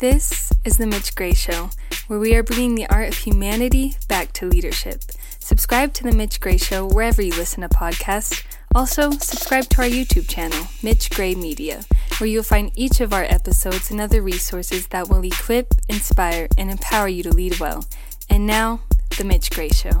This is The Mitch Gray Show, where we are bringing the art of humanity back to leadership. Subscribe to The Mitch Gray Show wherever you listen to podcasts. Also, subscribe to our YouTube channel, Mitch Gray Media, where you'll find each of our episodes and other resources that will equip, inspire, and empower you to lead well. And now, The Mitch Gray Show.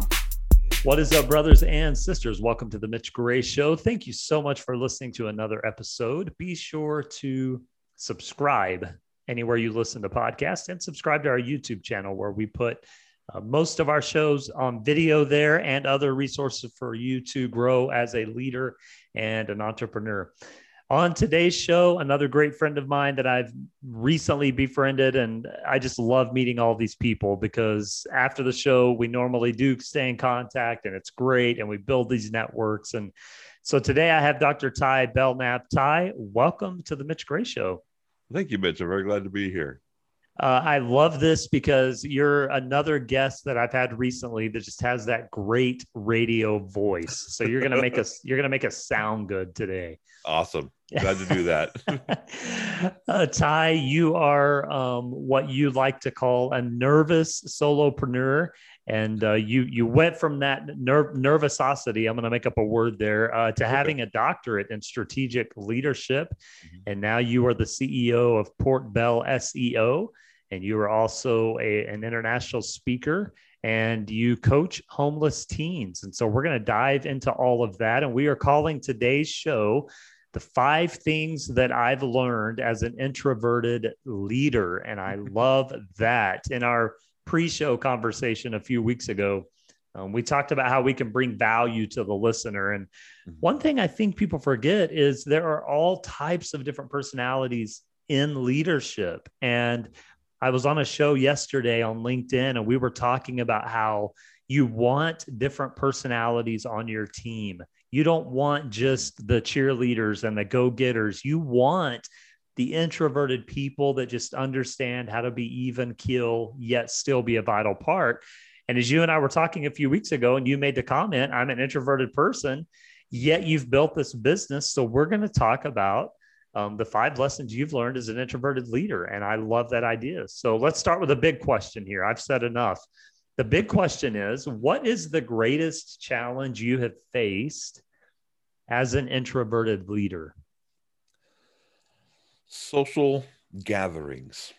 What is up, brothers and sisters? Welcome to the Mitch Gray Show. Thank you so much for listening to another episode. Be sure to subscribe anywhere you listen to podcasts and subscribe to our YouTube channel where we put uh, most of our shows on video there and other resources for you to grow as a leader and an entrepreneur. On today's show, another great friend of mine that I've recently befriended, and I just love meeting all these people because after the show, we normally do stay in contact and it's great, and we build these networks. And so today I have Dr. Ty Belknap. Ty, welcome to the Mitch Gray Show. Thank you, Mitch. I'm very glad to be here. Uh, I love this because you're another guest that I've had recently that just has that great radio voice. So you're gonna make us you're gonna make us sound good today. Awesome. Glad to do that. uh, Ty, you are um, what you like to call a nervous solopreneur, and uh, you you went from that ner- nervousity. I'm going to make up a word there uh, to having a doctorate in strategic leadership, mm-hmm. and now you are the CEO of Port Bell SEO, and you are also a, an international speaker and you coach homeless teens. And so we're going to dive into all of that. And we are calling today's show the five things that I've learned as an introverted leader. And I love that. In our pre show conversation a few weeks ago, um, we talked about how we can bring value to the listener. And mm-hmm. one thing I think people forget is there are all types of different personalities in leadership. And I was on a show yesterday on LinkedIn, and we were talking about how you want different personalities on your team you don't want just the cheerleaders and the go getters. You want the introverted people that just understand how to be even kill, yet still be a vital part. And as you and I were talking a few weeks ago, and you made the comment, I'm an introverted person, yet you've built this business. So we're going to talk about um, the five lessons you've learned as an introverted leader. And I love that idea. So let's start with a big question here. I've said enough. The big question is what is the greatest challenge you have faced as an introverted leader? Social gatherings.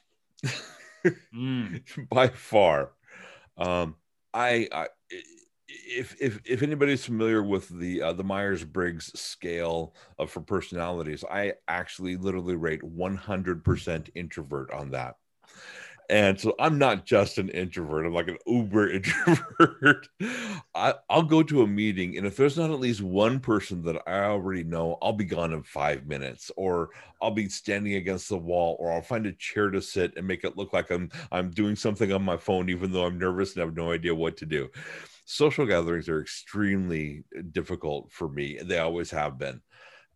mm. By far. Um, I, I if if if anybody's familiar with the uh, the Myers Briggs scale of for personalities, I actually literally rate 100% introvert on that. And so I'm not just an introvert. I'm like an uber introvert. I, will go to a meeting, and if there's not at least one person that I already know, I'll be gone in five minutes, or I'll be standing against the wall, or I'll find a chair to sit and make it look like I'm I'm doing something on my phone, even though I'm nervous and have no idea what to do. Social gatherings are extremely difficult for me. They always have been.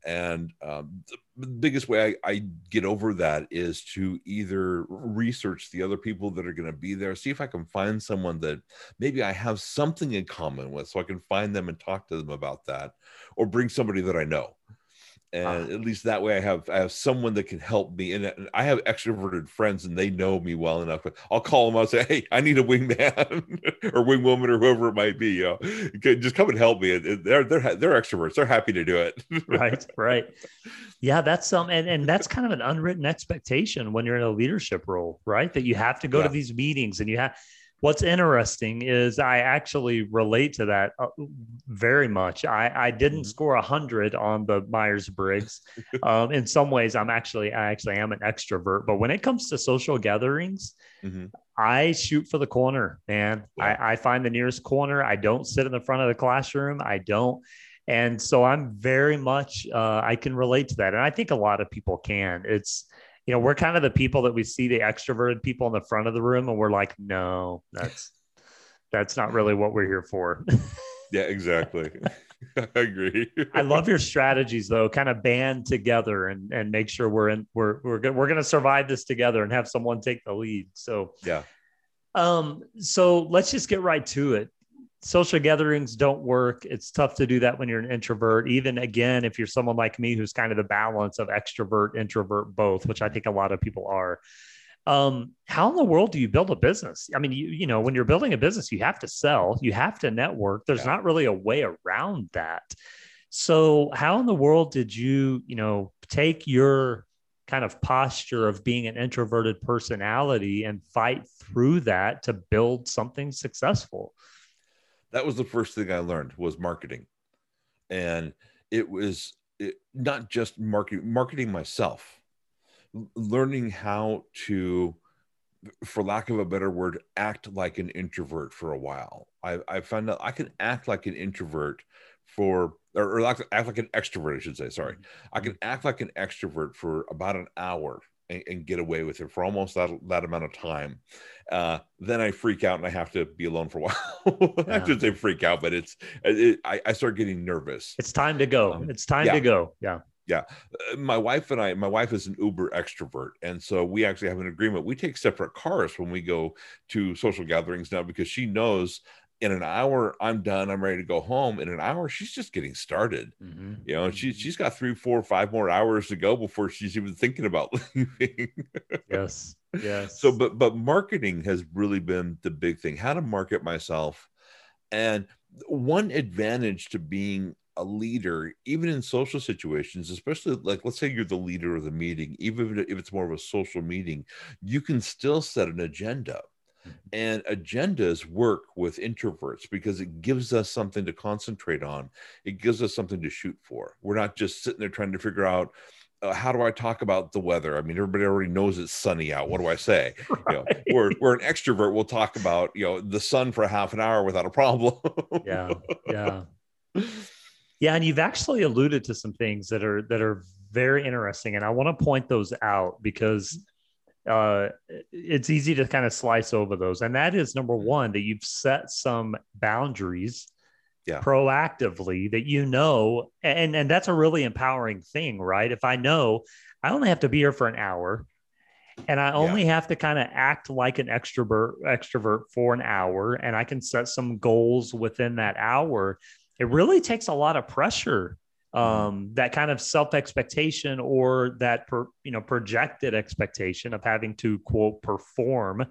And um, the biggest way I, I, get over that is to either research the other people that are going to be there, see if I can find someone that maybe I have something in common with, so I can find them and talk to them about that, or bring somebody that I know and uh, at least that way I have I have someone that can help me. And I have extroverted friends, and they know me well enough. I'll call them. I'll say, "Hey, I need a wingman or wingwoman or whoever it might be. You know, just come and help me." They're they're they're extroverts. They're happy to do it. right, right. Yeah, that's some, and and that's kind of an unwritten expectation when you're in a leadership role, right? That you have to go yeah. to these meetings and you have What's interesting is I actually relate to that uh, very much. I, I didn't mm-hmm. score a hundred on the Myers Briggs. um, in some ways, I'm actually I actually am an extrovert, but when it comes to social gatherings, mm-hmm. I shoot for the corner, man. Yeah. I, I find the nearest corner. I don't sit in the front of the classroom. I don't. And so I'm very much, uh, I can relate to that. And I think a lot of people can. It's, you know, we're kind of the people that we see the extroverted people in the front of the room and we're like, no, that's that's not really what we're here for. yeah, exactly. I agree. I love your strategies though. Kind of band together and and make sure we're in we're we're good. We're going to survive this together and have someone take the lead. So yeah. Um. So let's just get right to it social gatherings don't work. It's tough to do that when you're an introvert. Even again, if you're someone like me who's kind of the balance of extrovert, introvert, both, which I think a lot of people are. um, how in the world do you build a business? I mean, you, you know, when you're building a business, you have to sell, you have to network. There's yeah. not really a way around that. So, how in the world did you, you know, take your kind of posture of being an introverted personality and fight through that to build something successful? That was the first thing I learned was marketing. And it was it, not just marketing, marketing myself learning how to for lack of a better word act like an introvert for a while. I, I found out i can act like an introvert for or, or act, act like an extrovert i should say sorry. Mm-hmm. I can act like an extrovert for about an hour and, and get away with it for almost that, that amount of time uh, then i freak out and i have to be alone for a while. Yeah. i should say freak out but it's it, I, I start getting nervous. It's time to go. Um, it's time yeah. to go. Yeah. Yeah. Uh, my wife and i my wife is an uber extrovert and so we actually have an agreement. We take separate cars when we go to social gatherings now because she knows in an hour i'm done i'm ready to go home in an hour she's just getting started mm-hmm. you know she, mm-hmm. she's got three four five more hours to go before she's even thinking about leaving yes yes so but but marketing has really been the big thing how to market myself and one advantage to being a leader, even in social situations, especially like let's say you're the leader of the meeting, even if it's more of a social meeting, you can still set an agenda. Mm-hmm. And agendas work with introverts because it gives us something to concentrate on. It gives us something to shoot for. We're not just sitting there trying to figure out uh, how do I talk about the weather? I mean, everybody already knows it's sunny out. What do I say? Right. You know, we're, we're an extrovert. We'll talk about, you know, the sun for half an hour without a problem. yeah. Yeah. Yeah, and you've actually alluded to some things that are that are very interesting, and I want to point those out because uh, it's easy to kind of slice over those. And that is number one that you've set some boundaries yeah. proactively that you know, and and that's a really empowering thing, right? If I know I only have to be here for an hour, and I only yeah. have to kind of act like an extrovert extrovert for an hour, and I can set some goals within that hour it really takes a lot of pressure mm-hmm. Um, that kind of self expectation or that per, you know projected expectation of having to quote perform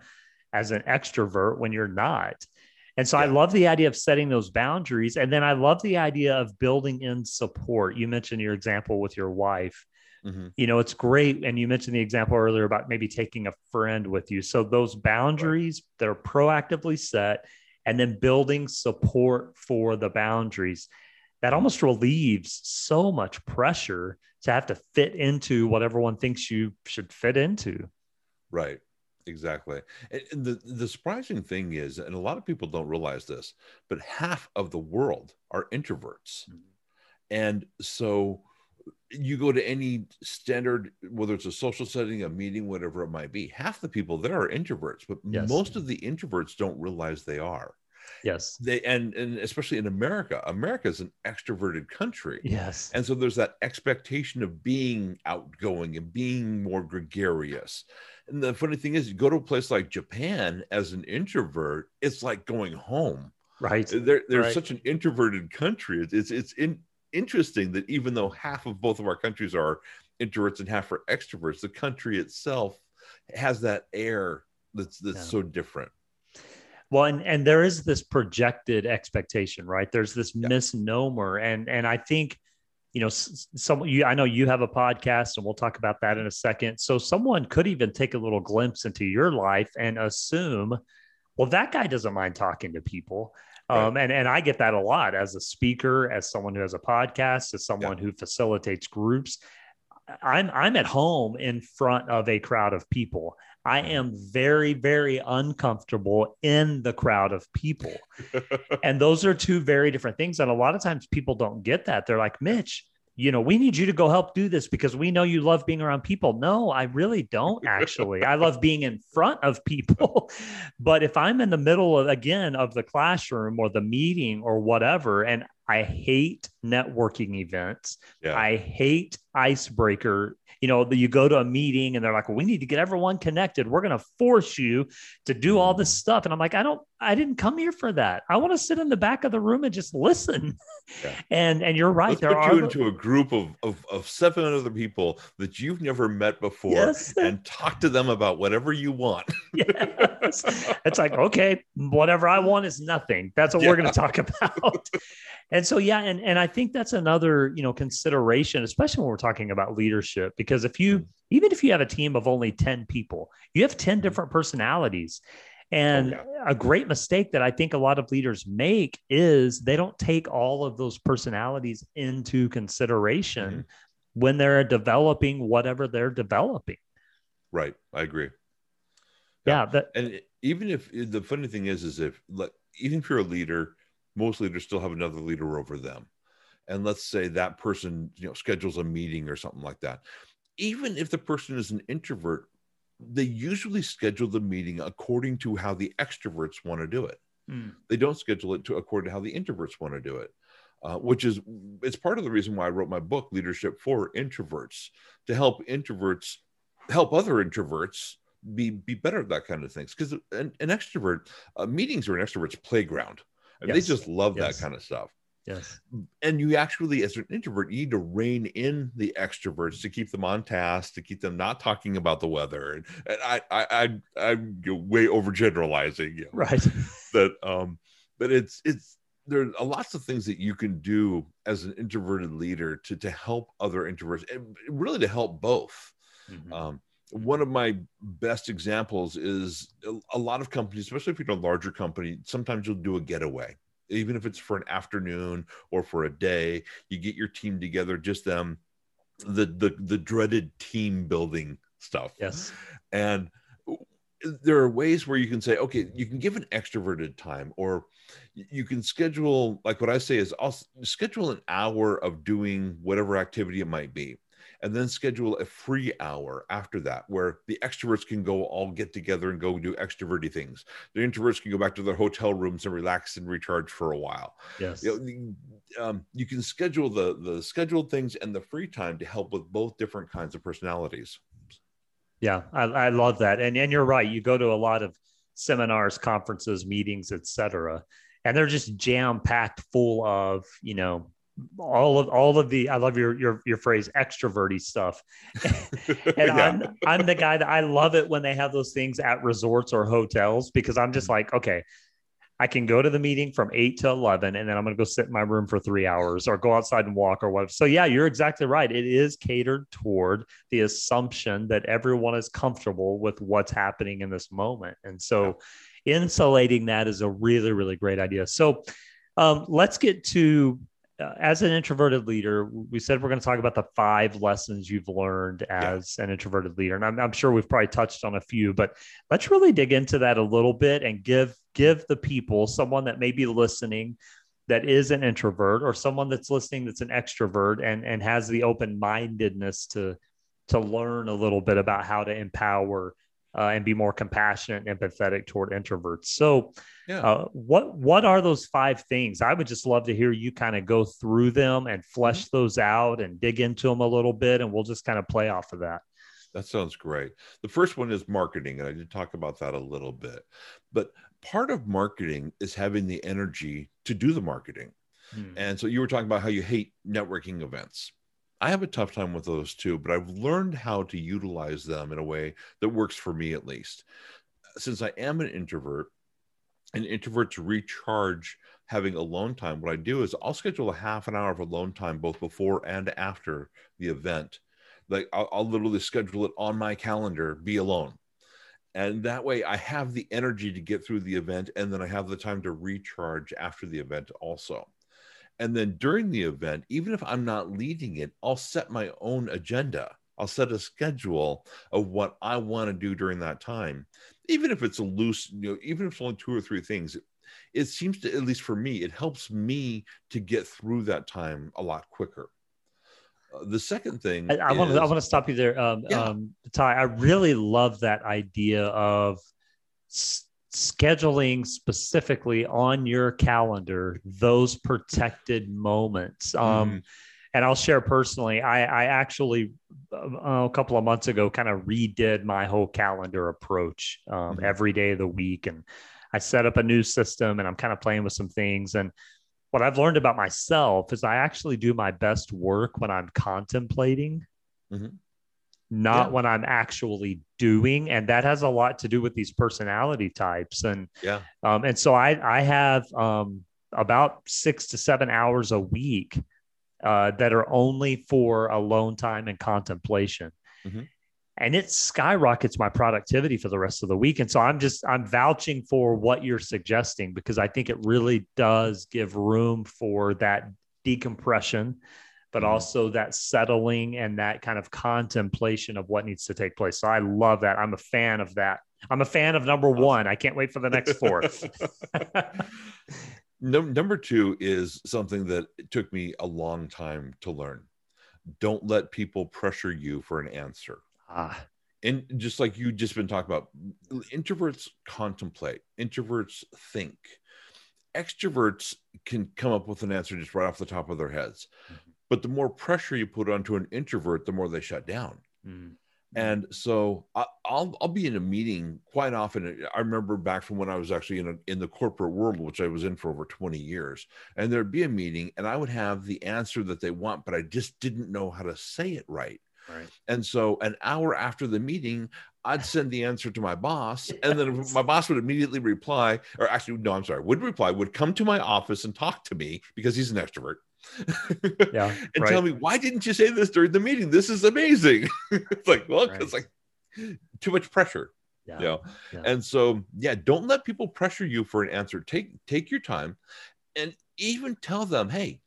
as an extrovert when you're not. And so yeah. I love the idea of setting those boundaries. And then I love the idea of building in support. You mentioned your example with your wife. Mm-hmm. You know, it's great. And you mentioned the example earlier about maybe taking a friend with you. So those boundaries right. that are proactively set and then building support for the boundaries that almost relieves so much pressure to have to fit into what everyone thinks you should fit into. Right. Exactly. And the the surprising thing is and a lot of people don't realize this but half of the world are introverts. Mm-hmm. and so you go to any standard whether it's a social setting a meeting whatever it might be half the people there are introverts but yes. most of the introverts don't realize they are Yes. They and and especially in America, America is an extroverted country. Yes. And so there's that expectation of being outgoing and being more gregarious. And the funny thing is, you go to a place like Japan as an introvert, it's like going home. Right. They're, they're right. such an introverted country. It's it's, it's in, interesting that even though half of both of our countries are introverts and half are extroverts, the country itself has that air that's that's yeah. so different. Well, and and there is this projected expectation, right? There's this yeah. misnomer, and and I think, you know, some you I know you have a podcast, and we'll talk about that in a second. So someone could even take a little glimpse into your life and assume, well, that guy doesn't mind talking to people. Right. Um, and and I get that a lot as a speaker, as someone who has a podcast, as someone yeah. who facilitates groups. I'm I'm at home in front of a crowd of people. I am very, very uncomfortable in the crowd of people. and those are two very different things. And a lot of times people don't get that. They're like, Mitch, you know, we need you to go help do this because we know you love being around people. No, I really don't actually. I love being in front of people. but if I'm in the middle of, again, of the classroom or the meeting or whatever, and I hate networking events, yeah. I hate icebreaker you know, you go to a meeting and they're like, well, we need to get everyone connected. We're going to force you to do all this stuff. And I'm like, I don't, I didn't come here for that. I want to sit in the back of the room and just listen. Yeah. And and you're right. Let's there put are you into a group of, of of seven other people that you've never met before, yes. and talk to them about whatever you want. yes, it's like okay, whatever I want is nothing. That's what yeah. we're going to talk about. and so yeah, and and I think that's another you know consideration, especially when we're talking about leadership, because if you mm. even if you have a team of only ten people, you have ten mm. different personalities and oh, yeah. a great mistake that I think a lot of leaders make is they don't take all of those personalities into consideration mm-hmm. when they're developing whatever they're developing. Right. I agree. Yeah. yeah and even if the funny thing is, is if like, even if you're a leader, most leaders still have another leader over them. And let's say that person, you know, schedules a meeting or something like that. Even if the person is an introvert, they usually schedule the meeting according to how the extroverts want to do it. Mm. They don't schedule it to according to how the introverts want to do it. Uh, which is it's part of the reason why I wrote my book Leadership for Introverts to help introverts help other introverts be be better at that kind of things because an, an, extrovert uh, meetings are an extrovert's playground and yes. they just love yes. that kind of stuff Yes. And you actually, as an introvert, you need to rein in the extroverts to keep them on task, to keep them not talking about the weather. And, and I, I, I, I'm way overgeneralizing, you know, right? That, um, but it's, it's, there are lots of things that you can do as an introverted leader to to help other introverts, and really to help both. Mm-hmm. Um, one of my best examples is a lot of companies, especially if you're a larger company, sometimes you'll do a getaway even if it's for an afternoon or for a day you get your team together just them the the the dreaded team building stuff. Yes. And there are ways where you can say okay you can give an extroverted time or you can schedule like what i say is i'll schedule an hour of doing whatever activity it might be and then schedule a free hour after that where the extroverts can go all get together and go do extroverty things. The introverts can go back to their hotel rooms and relax and recharge for a while. Yes. You, know, um, you can schedule the the scheduled things and the free time to help with both different kinds of personalities. Yeah, I, I love that. And and you're right. You go to a lot of seminars, conferences, meetings, etc., and they're just jam packed full of you know all of all of the I love your your your phrase extroverty stuff. and yeah. I'm I'm the guy that I love it when they have those things at resorts or hotels because I'm just like, okay, I can go to the meeting from eight to eleven and then I'm gonna go sit in my room for three hours or go outside and walk or whatever. So yeah, you're exactly right. It is catered toward the assumption that everyone is comfortable with what's happening in this moment. And so yeah. insulating that is a really, really great idea. So um, let's get to uh, as an introverted leader, we said we're going to talk about the five lessons you've learned as yeah. an introverted leader, and I'm, I'm, sure we've probably touched on a few, but let's really dig into that a little bit and give give the people someone that may be listening that is an introvert or someone that's listening that's an extrovert and and has the open mindedness to to learn a little bit about how to empower uh, and be more compassionate and empathetic toward introverts. So, yeah. uh, what what are those five things? I would just love to hear you kind of go through them and flesh mm-hmm. those out and dig into them a little bit, and we'll just kind of play off of that. That sounds great. The first one is marketing, and I did talk about that a little bit. But part of marketing is having the energy to do the marketing. Hmm. And so you were talking about how you hate networking events. I have a tough time with those too, but I've learned how to utilize them in a way that works for me at least. Since I am an introvert, and introverts recharge having alone time, what I do is I'll schedule a half an hour of alone time both before and after the event. Like I'll, I'll literally schedule it on my calendar, be alone. And that way I have the energy to get through the event and then I have the time to recharge after the event also. And then during the event, even if I'm not leading it, I'll set my own agenda. I'll set a schedule of what I want to do during that time. Even if it's a loose, you know, even if it's only two or three things, it seems to, at least for me, it helps me to get through that time a lot quicker. Uh, the second thing I, I want to I want to stop you there, um, yeah. um, Ty. I really love that idea of scheduling specifically on your calendar those protected moments. Um, mm. And I'll share personally, I, I actually uh, a couple of months ago kind of redid my whole calendar approach um, mm. every day of the week. And I set up a new system and I'm kind of playing with some things. And what I've learned about myself is I actually do my best work when I'm contemplating, mm-hmm. Not yeah. when I'm actually doing. And that has a lot to do with these personality types. And yeah. Um, and so I I have um, about six to seven hours a week uh, that are only for alone time and contemplation. Mm-hmm. And it skyrockets my productivity for the rest of the week. And so I'm just, I'm vouching for what you're suggesting because I think it really does give room for that decompression, but mm-hmm. also that settling and that kind of contemplation of what needs to take place. So I love that. I'm a fan of that. I'm a fan of number one. I can't wait for the next four. No, number two is something that took me a long time to learn. Don't let people pressure you for an answer. Ah. And just like you just been talking about, introverts contemplate, introverts think. Extroverts can come up with an answer just right off the top of their heads. But the more pressure you put onto an introvert, the more they shut down. Mm-hmm. And so I, will I'll be in a meeting quite often. I remember back from when I was actually in a, in the corporate world, which I was in for over 20 years, and there'd be a meeting, and I would have the answer that they want, but I just didn't know how to say it right. Right. And so an hour after the meeting, I'd send the answer to my boss, and then my boss would immediately reply, or actually, no, I'm sorry, would reply, would come to my office and talk to me because he's an extrovert yeah and right. tell me why didn't you say this during the meeting? This is amazing. It's like well it's right. like too much pressure yeah. you know? Yeah. and so yeah don't let people pressure you for an answer. Take take your time and even tell them hey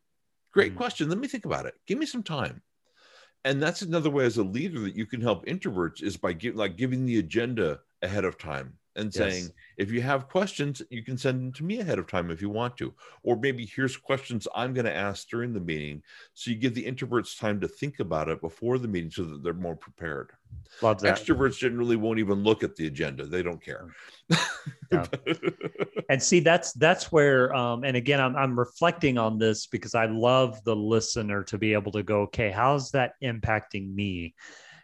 great mm. question. Let me think about it. Give me some time. And that's another way as a leader that you can help introverts is by give, like giving the agenda ahead of time and yes. saying, if you have questions, you can send them to me ahead of time if you want to. Or maybe here's questions I'm going to ask during the meeting. So you give the introverts time to think about it before the meeting so that they're more prepared. Love that. Extroverts generally won't even look at the agenda. They don't care. Yeah. and see, that's that's where um, and again I'm I'm reflecting on this because I love the listener to be able to go, okay, how's that impacting me?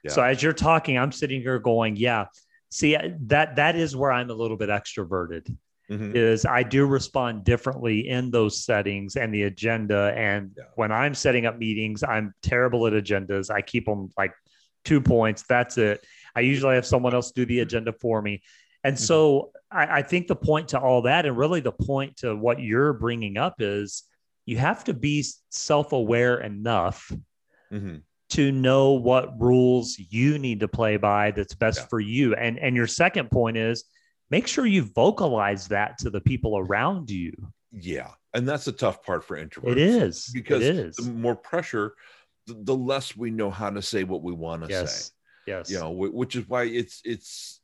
Yeah. So as you're talking, I'm sitting here going, yeah see that that is where i'm a little bit extroverted mm-hmm. is i do respond differently in those settings and the agenda. And yeah. when i'm setting up meetings i'm terrible at agendas. I keep them like two points. That's it. I usually have someone else do the agenda for me. And mm-hmm. so I, I, think the point to all that and really the point to what you're bringing up is you have to be self-aware enough mm-hmm to know what rules you need to play by that's best yeah. for you. And and your second point is make sure you vocalize that to the people around you. Yeah. And that's a tough part for introverts. It is. Because it is. the more pressure, the, the, less we know how to say what we want to yes. say. Yes. You know, which is why it's it's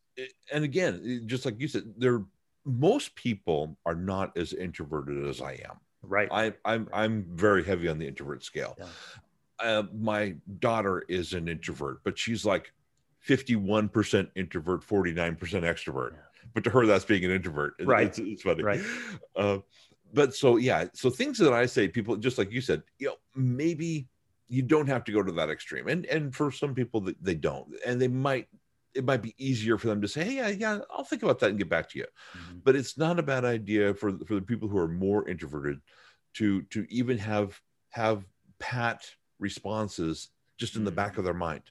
and again, just like you said, there most people are not as introverted as I am. Right. I, I'm I'm very heavy on the introvert scale. Yeah uh, my daughter is an introvert, but she's like 51% introvert, 49% extrovert. Yeah. But to her, that's being an introvert. Right. It's, it's funny. Right. Uh, but so, yeah. So things that I say, people, just like you said, you know, maybe you don't have to go to that extreme. And, and for some people, they, they don't. And they might, it might be easier for them to say, hey, yeah, yeah, I'll think about that and get back to you. Mm-hmm. But it's not a bad idea for, for the people who are more introverted to, to even have, have pat responses just in the back of their mind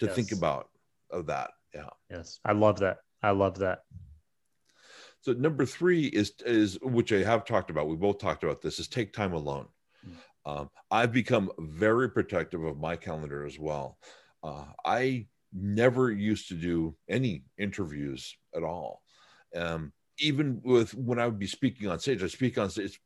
to yes. think about of that. Yeah. Yes. I love that. I love that. So number three is is which I have talked about. We both talked about this. Is take time alone. Mm. Um, I've become very protective of my calendar as well. Uh, I never used to do any interviews at all. Um, even with when I would be speaking on stage, I speak on stage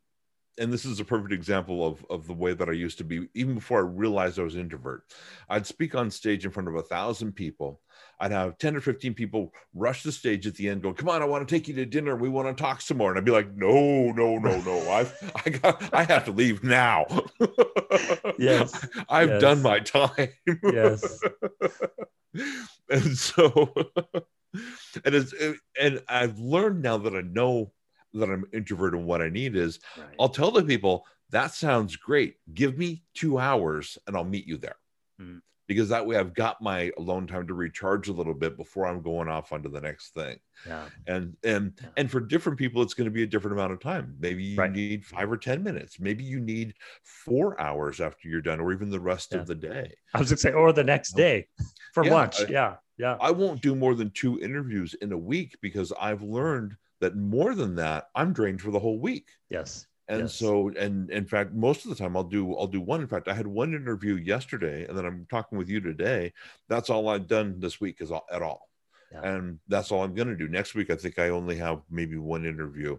and this is a perfect example of, of the way that I used to be, even before I realized I was an introvert. I'd speak on stage in front of a thousand people. I'd have 10 or 15 people rush the stage at the end, going, Come on, I want to take you to dinner. We want to talk some more. And I'd be like, No, no, no, no. I've I got I have to leave now. yes. I've yes. done my time. yes. and so and it's and I've learned now that I know that I'm introverted and what I need is right. I'll tell the people that sounds great. Give me two hours and I'll meet you there. Mm-hmm. because that way I've got my alone time to recharge a little bit before I'm going off onto the next thing. Yeah. And and Yeah. and for different people, it's going to be a different amount of time. Maybe you Right. need five or ten minutes. Maybe you need four hours after you're done, or even the rest Yeah. of the day. I was gonna say, or the next day for lunch. I- yeah. Yeah. I won't do more than two interviews in a week because I've learned that more than that, I'm drained for the whole week. yes. And Yes. so, and in fact, most of the time I'll do I'll do one. In fact, I had one interview yesterday, and then I'm talking with you today. That's all I've done this week is all, at all, Yeah. and that's all I'm going to do next week. I think I only have maybe one interview.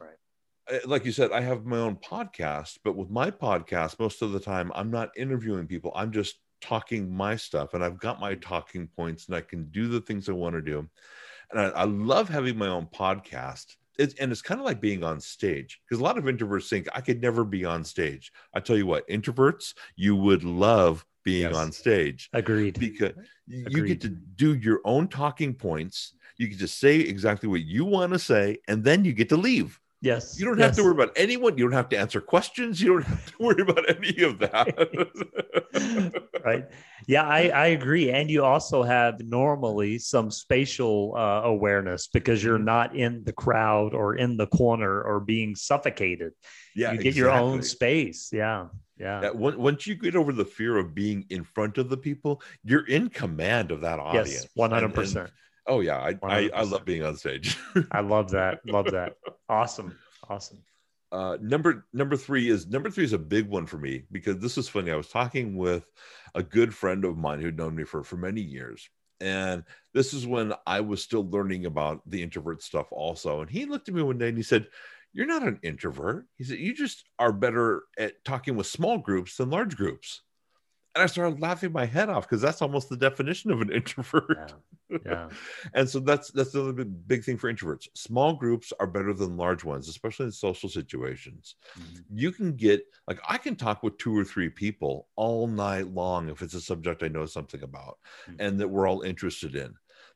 Right. Like you said, I have my own podcast, but with my podcast, most of the time I'm not interviewing people. I'm just talking my stuff, and I've got my talking points, and I can do the things I want to do. And I, I love having my own podcast it's, and it's kind of like being on stage because a lot of introverts think I could never be on stage. I tell you what, introverts, you would love being Yes. on stage Agreed. because you you get to do your own talking points. You can just say exactly what you want to say, and then you get to leave. Yes. You don't have to worry about anyone. You don't have to answer questions. You don't have to worry about any of that. right yeah I, I agree and you also have normally some spatial uh, awareness because you're Mhm. not in the crowd or in the corner or being suffocated yeah, you get your own space yeah yeah, Yeah, on- once you get over the fear of being in front of the people, you're in command of that audience. yes 100% and- oh yeah, I, I I love being on stage. i love that love that awesome awesome uh, number number three is number three is a big one for me because this is funny. I was talking with a good friend of mine who'd known me for for many years, and this is when I was still learning about the introvert stuff also. And he looked at me one day and he said, "You're not an introvert." He said, "You just are better at talking with small groups than large groups." And I started laughing my head off because that's almost the definition of an introvert. yeah yeah and so that's that's the other big, big thing for introverts. Small groups are better than large ones, especially in social situations. Mhm. You can get like I can talk with two or three people all night long if it's a subject I know something about Mhm. and that we're all interested in.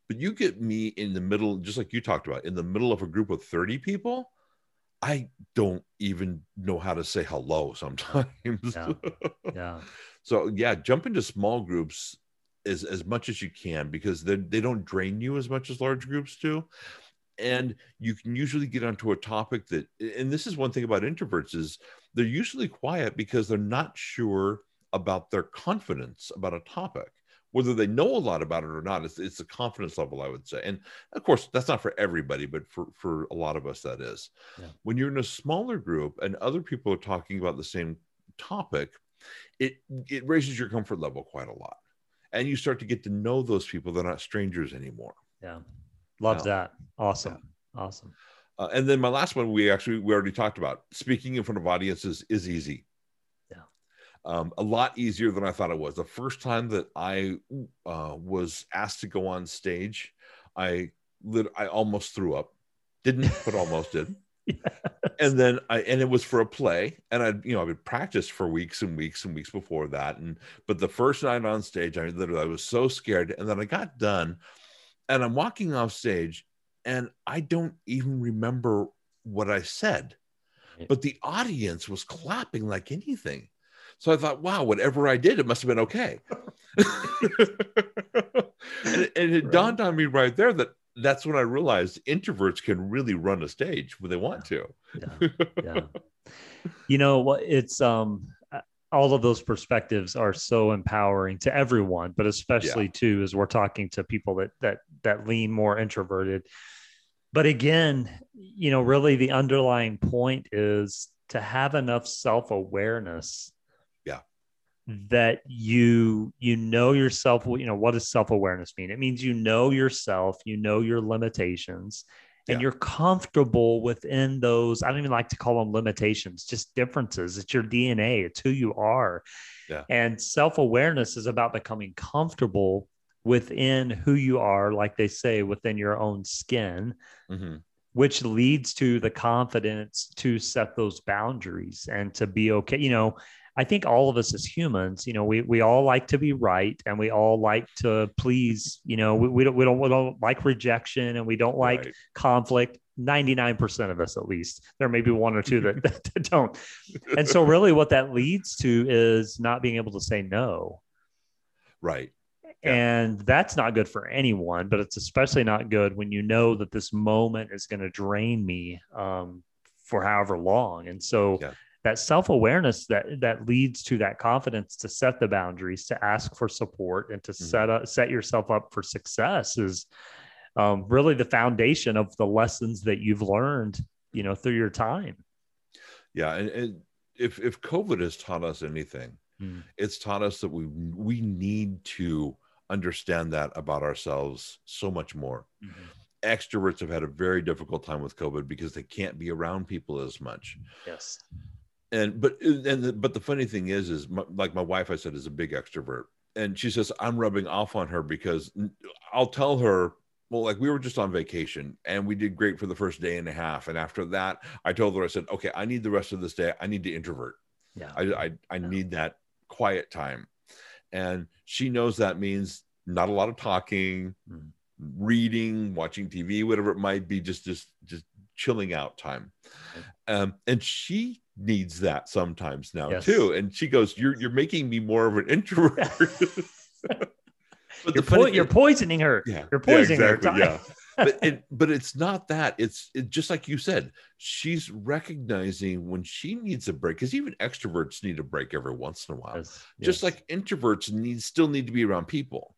But you get me in the middle, just like you talked about, in the middle of a group of 30 people, I don't even know how to say hello sometimes. Yeah. yeah So yeah, jump into small groups as as much as you can because they they don't drain you as much as large groups do, and you can usually get onto a topic that. And this is one thing about introverts is they're usually quiet because they're not sure about their confidence about a topic. Whether they know a lot about it or not, it's, it's a confidence level, I would say. And of course, that's not for everybody, but for, for a lot of us, that is. Yeah. When you're in a smaller group and other people are talking about the same topic, it it raises your comfort level quite a lot. And you start to get to know those people. They're not strangers anymore. Yeah. Love Yeah. that. Awesome. Awesome. Uh, and then my last one we actually we already talked about speaking in front of audiences is easy. Yeah. um, a lot easier than i thought it was. The first time that i uh, was asked to go on stage i lit- i almost threw up. Didn't but almost did and then I and it was for a play, and I you know I would practice for weeks and weeks and weeks before that, and but the first night on stage, I literally I was so scared, and then I got done, and I'm walking off stage, and I don't even remember what I said, but the audience was clapping like anything. So I thought, wow, whatever I did, it must have been okay. and, it- and it Right. dawned on me right there that that's when I realized introverts can really run a stage when they want to. yeah. Yeah. You know what? It's um all of those perspectives are so empowering to everyone but especially too as we're talking to people that that that lean more introverted. But again you know really the underlying point is to have enough self-awareness Yeah. That you you know yourself you know what does self-awareness mean it means you know yourself you know your limitations and Yeah. you're comfortable within those i don't even like to call them limitations just differences it's your dna it's who you are Yeah. and self-awareness is about becoming comfortable within who you are like they say within your own skin Mhm. which leads to the confidence to set those boundaries and to be okay. You know, I think all of us as humans, you know, we we all like to be right and we all like to please. You know, we, we don't we don't we don't like rejection and we don't like Right. conflict. Ninety nine percent of us, at least, there may be one or two that, that don't. And so, really, what that leads to is not being able to say no. Right. Yeah. And that's not good for anyone, but it's especially not good when you know that this moment is going to drain me um, for however long. And so yeah. That self-awareness that that leads to that confidence to set the boundaries, to ask for support and to mm-hmm. set up set yourself up for success is um, really the foundation of the lessons that you've learned, you know, through your time. Yeah. And, and if, if COVID has taught us anything, mm. it's taught us that we, we need to understand that about ourselves so much more. Mm-hmm extroverts have had a very difficult time with COVID because they can't be around people as much. Yes. And but and the, but the funny thing is, is my, like my wife, I said, is a big extrovert, and she says I'm rubbing off on her because I'll tell her. Well, like we were just on vacation and we did great for the first day and a half. And after that, I told her, I said, okay, I need the rest of this day. I need to introvert. Yeah. I, I, I yeah. need that quiet time. And she knows that means not a lot of talking, mm reading, watching TV, whatever it might be, just just just chilling out time. Um, and she needs that sometimes now yes. too. And she goes, "You're you're making me more of an introvert." but you're, po- you're poisoning her. Yeah, you're poisoning yeah, exactly, her. Yeah. but it, but it's not that. It's it, just like you said. She's recognizing when she needs a break because even extroverts need a break every once in a while. Yes, just yes. like introverts need still need to be around people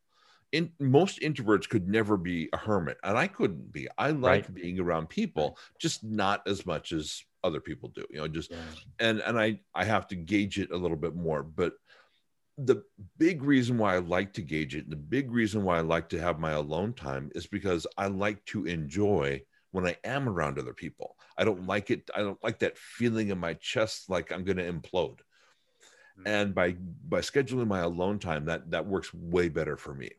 in, most introverts could never be a hermit and i couldn't be i like right. being around people just not as much as other people do you know just yeah. and and i i have to gauge it a little bit more but the big reason why i like to gauge it the big reason why i like to have my alone time is because i like to enjoy when i am around other people i don't like it i don't like that feeling in my chest like i'm going to implode mm-hmm. and by by scheduling my alone time that that works way better for me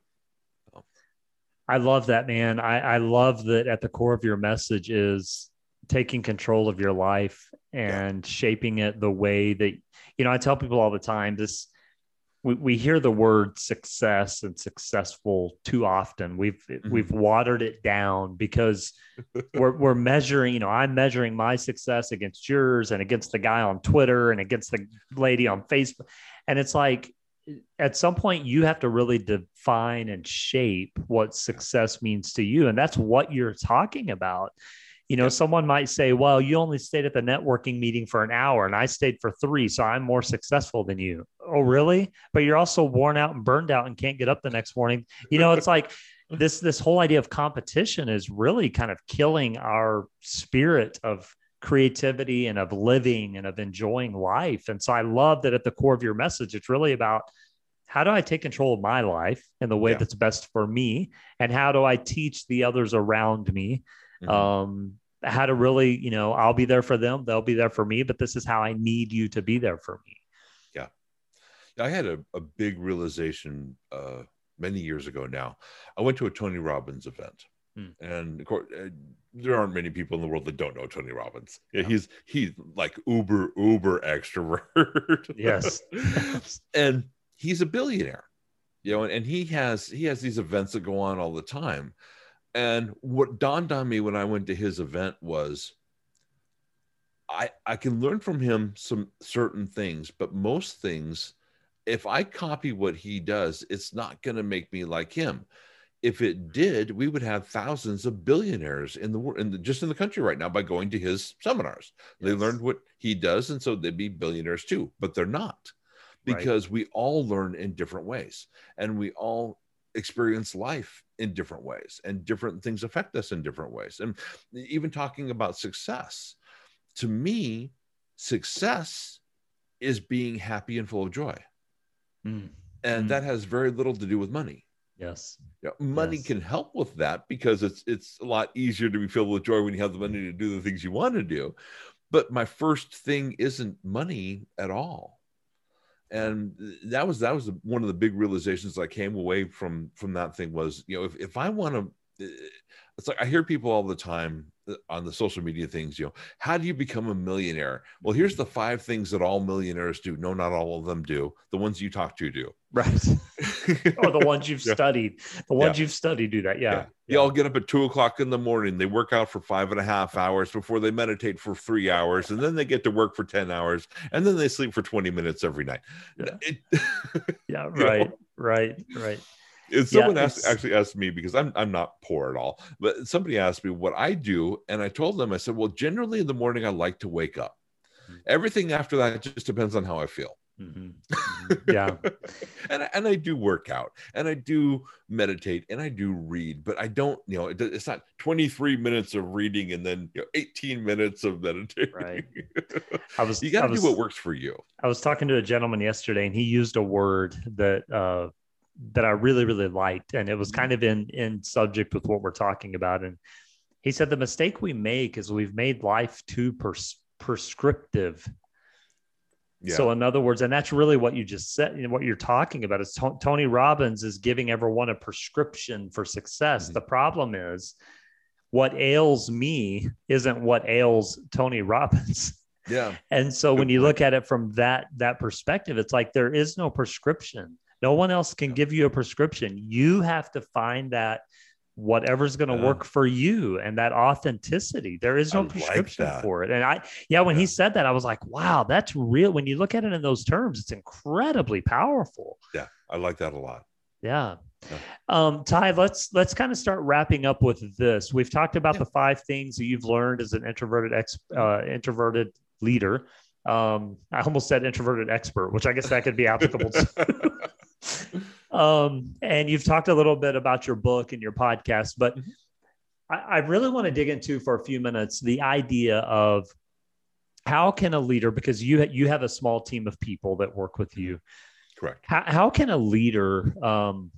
I love that, man. I, I love that at the core of your message is taking control of your life and yeah. shaping it the way that, you know, I tell people all the time this, we, we hear the word success and successful too often. We've, mm-hmm. we've watered it down because we're, we're measuring, you know, I'm measuring my success against yours and against the guy on Twitter and against the lady on Facebook. And it's like, at some point you have to really define and shape what success means to you and that's what you're talking about you know someone might say well you only stayed at the networking meeting for an hour and i stayed for three so i'm more successful than you oh really but you're also worn out and burned out and can't get up the next morning you know it's like this this whole idea of competition is really kind of killing our spirit of creativity and of living and of enjoying life. And so I love that at the core of your message, it's really about how do I take control of my life in the way yeah. that's best for me? And how do I teach the others around me? Mm-hmm. Um, how to really, you know, I'll be there for them, they'll be there for me, but this is how I need you to be there for me. Yeah. I had a, a big realization uh, many years ago now. I went to a Tony Robbins event Hmm. And of course, uh, there aren't many people in the world that don't know Tony Robbins. Yeah, yeah. he's he's like uber uber extrovert. yes, and he's a billionaire. You know, and, and he has he has these events that go on all the time. And what dawned on me when I went to his event was I I can learn from him some certain things, but most things, if I copy what he does, it's not going to make me like him if it did, we would have thousands of billionaires in the world, in the, just in the country right now by going to his seminars. Yes. They learned what he does, and so they'd be billionaires too. But they're not, because right. we all learn in different ways, and we all experience life in different ways, and different things affect us in different ways. And even talking about success, to me, success is being happy and full of joy, mm. and mm. that has very little to do with money Yes. Yeah, money yes. can help with that because it's it's a lot easier to be filled with joy when you have the money to do the things you want to do. But my first thing isn't money at all. And that was that was one of the big realizations I came away from from that thing was, you know, if, if I want to eh, it's like I hear people all the time uh, on the social media things, you know, how do you become a millionaire? Well, here's the five things that all millionaires do. No, not all of them do. The ones you talk to do. Right. or the ones you've yeah. studied. The ones yeah. you've studied do that. Yeah. yeah. They all get up at two o'clock in the morning. They work out for five and a half hours before they meditate for three hours. And then they get to work for 10 hours. And then they sleep for 20 minutes every night. Yeah. It, right. Know? Right. Right. If someone yeah, asked, actually asked me because I'm I'm not poor at all, but somebody asked me what I do, and I told them I said, well, generally in the morning I like to wake up. Mm-hmm. Everything after that just depends on how I feel. Mm-hmm. Mm-hmm. Yeah, and and I do work out, and I do meditate, and I do read, but I don't, you know, it, it's not 23 minutes of reading and then you know 18 minutes of meditating. Right. I was you got to do what works for you. I was talking to a gentleman yesterday, and he used a word that. uh that I really really liked, and it was kind of in in subject with what we're talking about. And he said the mistake we make is we've made life too pers- prescriptive. Yeah. So in other words, and that's really what you just said. You know, what you're talking about is Tony Robbins is giving everyone a prescription for success. Mm-hmm. The problem is what ails me isn't what ails Tony Robbins. Yeah. And so when you look at it from that that perspective, it's like there is no prescription. No one else can give you a prescription. You have to find that whatever's going to yeah. work for you and that authenticity. There is no I prescription like for it. And I, yeah, when yeah. he said that, I was like, wow, that's real. When you look at it in those terms, it's incredibly powerful. Yeah, I like that a lot. Yeah. yeah. Um, Ty, let's let's kind of start wrapping up with this. We've talked about the five things that you've learned as an introverted ex, uh, introverted leader. Um, I almost said introverted expert, which I guess that could be applicable to. Um, and you've talked a little bit about your book and your podcast, but mm-hmm. I, I really want to dig into for a few minutes the idea of how can a leader, because you you have a small team of people that work with you, correct? How, how can a leader um,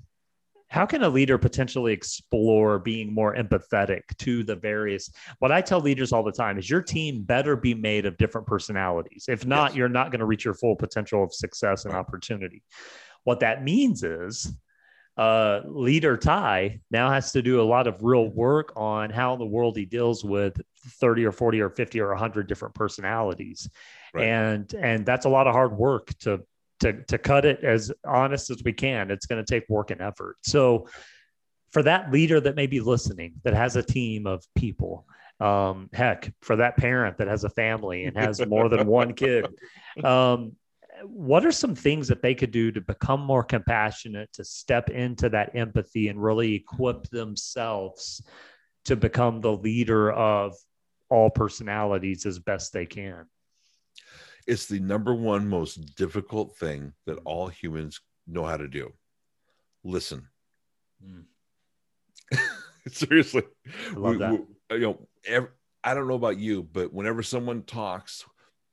how can a leader potentially explore being more empathetic to the various what i tell leaders all the time is your team better be made of different personalities if not yes. you're not going to reach your full potential of success and opportunity what that means is uh, leader Ty now has to do a lot of real work on how in the world he deals with 30 or 40 or 50 or 100 different personalities. Right. And and that's a lot of hard work to to to cut it as honest as we can. It's going to take work and effort. So for that leader that may be listening that has a team of people um, heck for that parent that has a family and has more than one kid um, what are some things that they could do to become more compassionate, to step into that empathy and really equip themselves to become the leader of all personalities as best they can? It's the number one most difficult thing that all humans know how to do listen. Mm. Seriously. I love we, that. We, you know, every, I don't know about you, but whenever someone talks,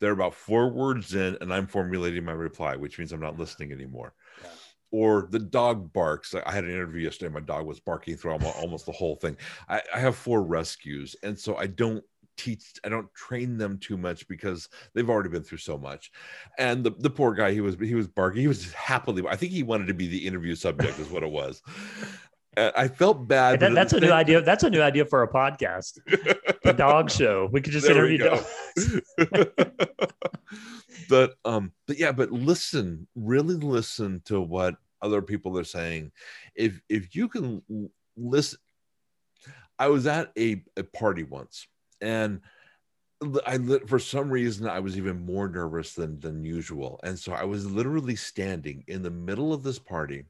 they're about four words in and i'm formulating my reply which means i'm not listening anymore. Yeah. or the dog barks. I had an interview yesterday my dog was barking through almost the whole thing. I, I have four rescues and so i don't teach i don't train them too much because they've already been through so much. And the, the poor guy he was he was barking. He was happily i think he wanted to be the interview subject is what it was I felt bad. That, that's a new idea. That's a new idea for a podcast. the dog show. We could just there interview dogs. but um, but yeah, but listen, really listen to what other people are saying. If if you can listen, I was at a, a party once, and I for some reason I was even more nervous than than usual, and so I was literally standing in the middle of this party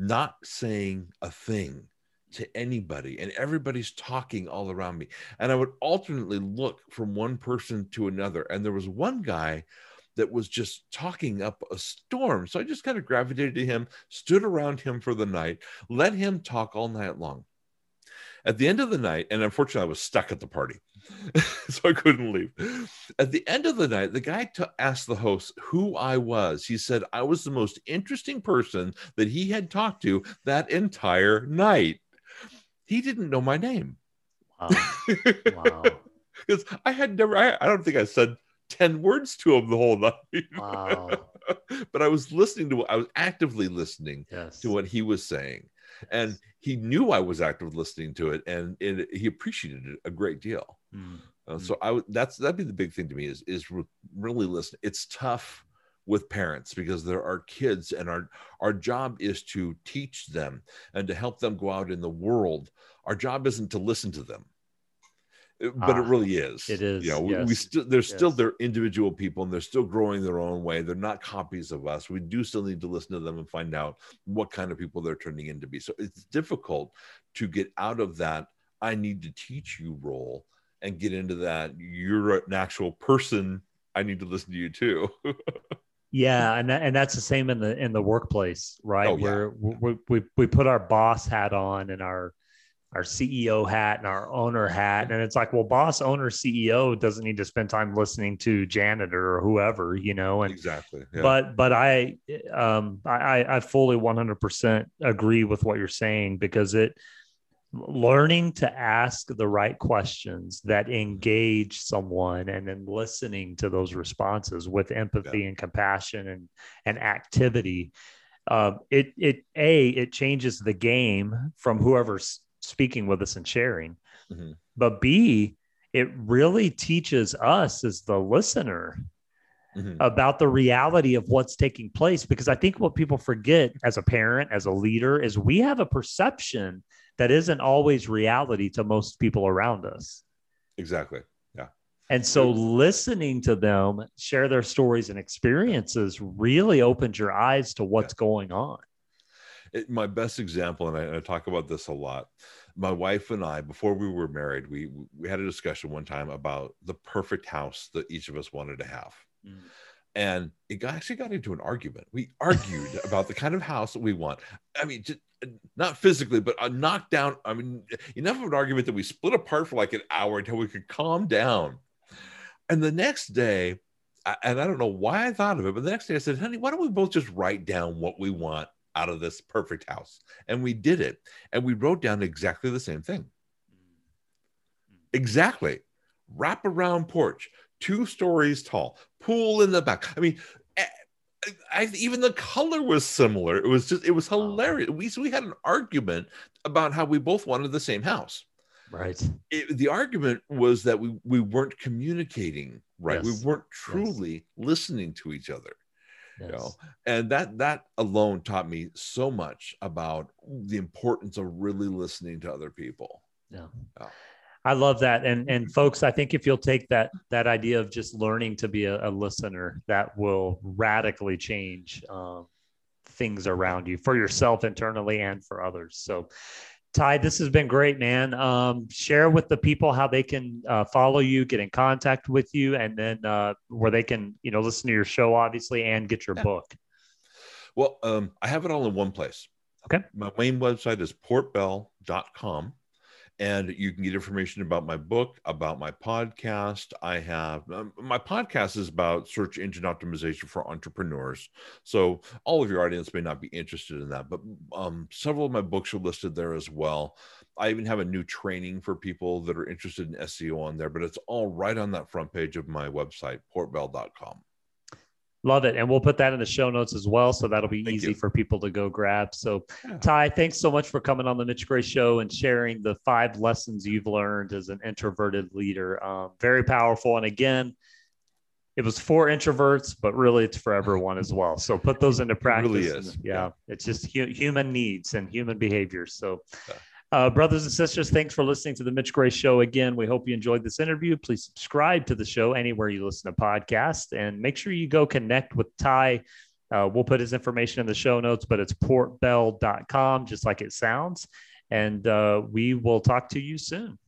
not saying a thing to anybody and everybody's talking all around me. And i would alternately look from one person to another and there was one guy that was just talking up a storm. So i just kind of gravitated to him stood around him for the night let him talk all night long at the end of the night, and unfortunately, I was stuck at the party, so I couldn't leave. At the end of the night, the guy t- asked the host who I was. He said I was the most interesting person that he had talked to that entire night. He didn't know my name. Wow. wow. Because I had never, I, I don't think I said 10 words to him the whole night. Wow. but I was listening to, I was actively listening yes. to what he was saying and he knew I was active listening to it, and it, he appreciated it a great deal. Mm. Uh, so I would that's that'd be the big thing to me is is re- really listen. It's tough with parents because there are kids, and our our job is to teach them and to help them go out in the world. Our job isn't to listen to them but ah, it really is. It is. You know, yes. we, we still they're yes. still their individual people and they're still growing their own way. They're not copies of us. We do still need to listen to them and find out what kind of people they're turning into be. So it's difficult to get out of that I need to teach you role and get into that you're an actual person. I need to listen to you too. yeah, and that, and that's the same in the in the workplace, right? Oh, yeah. Where we, we we put our boss hat on and our our CEO hat and our owner hat. And it's like, well, boss, owner, CEO doesn't need to spend time listening to janitor or whoever, you know. And exactly. Yeah. But but I um I I fully 100% agree with what you're saying because it learning to ask the right questions that engage someone and then listening to those responses with empathy yeah. and compassion and and activity uh, it it a it changes the game from whoever's speaking with us and sharing. Mm-hmm. But B, it really teaches us as the listener mm-hmm. about the reality of what's taking place. Because I think what people forget as a parent, as a leader, is we have a perception that isn't always reality to most people around us. Exactly. Yeah. And so listening to them share their stories and experiences really opens your eyes to what's yeah. going on. It, my best example, and I, and I, talk about this a lot, my wife and I, before we were married, we we had a discussion one time about the perfect house that each of us wanted to have. Mm. And it got, actually got into an argument. We argued about the kind of house that we want. I mean, just, not physically, but a knockdown. I mean, enough of an argument that we split apart for like an hour until we could calm down. And the next day, and I don't know why I thought of it, but the next day I said, honey, why don't we both just write down what we want out of this perfect house. And we did it. And we wrote down exactly the same thing. Exactly. Wrap around porch, two stories tall, pool in the back. I mean, eh, I, even the color was similar. It was just, it was hilarious. We, so we had an argument about how we both wanted the same house. Right. It, the argument was that we, we weren't communicating right. Yes. We weren't truly yes. listening to each other yes. you know and that that alone taught me so much about the importance of really listening to other people yeah, yeah. I love that. And and folks, I think if you'll take that that idea of just learning to be a, a listener, that will radically change um, things around you for yourself internally and for others. So Ty, this has been great, man. Um, share with the people how they can uh, follow you, get in contact with you, and then uh, where they can, you know, listen to your show, obviously, and get your yeah. book. Well, um, I have it all in one place. Okay. My main website is portbell.com and you can get information about my book about my podcast. I have um, my podcast is about search engine optimization for entrepreneurs. So all of your audience may not be interested in that but um, several of my books are listed there as well. I even have a new training for people that are interested in seo on there but it's all right on that front page of my website portbell.com Love it. And we'll put that in the show notes as well. So that'll be Thank easy you. for people to go grab. So, yeah. Ty, thanks so much for coming on the Mitch Gray Show and sharing the five lessons you've learned as an introverted leader. Um, very powerful. And again, it was for introverts, but really it's for everyone as well. So put those into practice. It really. And, yeah, yeah, It's just hu- human needs and human behaviors. So, yeah. Uh, brothers and sisters, thanks for listening to the Mitch Gray Show again. We hope you enjoyed this interview. Please subscribe to the show anywhere you listen to podcasts and make sure you go connect with Ty. Uh, we'll put his information in the show notes, but it's portbell.com, just like it sounds. And uh, we will talk to you soon.